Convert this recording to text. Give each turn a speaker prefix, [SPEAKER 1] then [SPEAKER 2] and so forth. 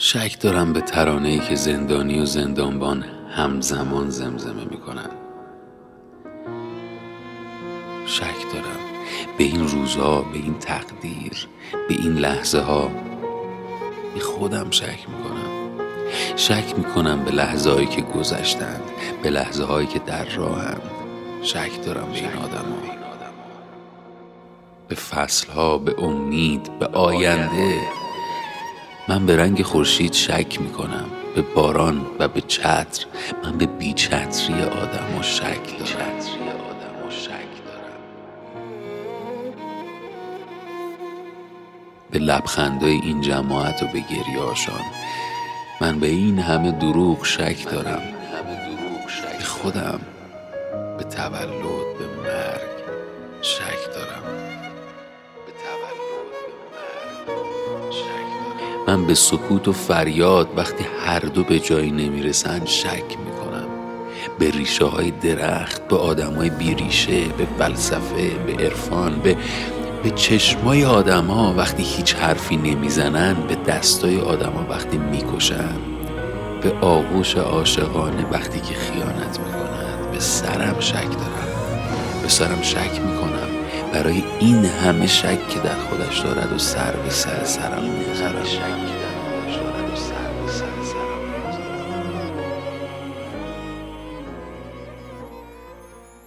[SPEAKER 1] شک دارم به ترانه ای که زندانی و زندانبان همزمان زمزمه می‌کنن. شک دارم به این روزها به این تقدیر به این لحظه ها به خودم شک می‌کنم. شک می‌کنم به لحظه هایی که گذشتند به لحظه هایی که در راهند. شک دارم به این آدم ها. به فصل ها به امید به آینده. من به رنگ خورشید شک می‌کنم به باران و به چتر. من به بیچتری آدم و شک دارم. به لبخندای این جماعت و به گریاشان من به این همه دروغ شک دارم. به خودم به تولد به مرگ شک دارم. من به سکوت و فریاد وقتی هر دو به جایی نمی‌رسن شک می‌کنم. به ریشه های درخت به آدم های بیریشه به فلسفه به عرفان به به چشمای آدما وقتی هیچ حرفی نمی‌زنن به دستای آدما وقتی می‌کشن. به آغوش عاشقانه وقتی که خیانت می‌کنن به سرم شک دارم. به سرم شک می‌کنم. برای این همه شک که در خودش دارد و سر به سر سرم می‌خرم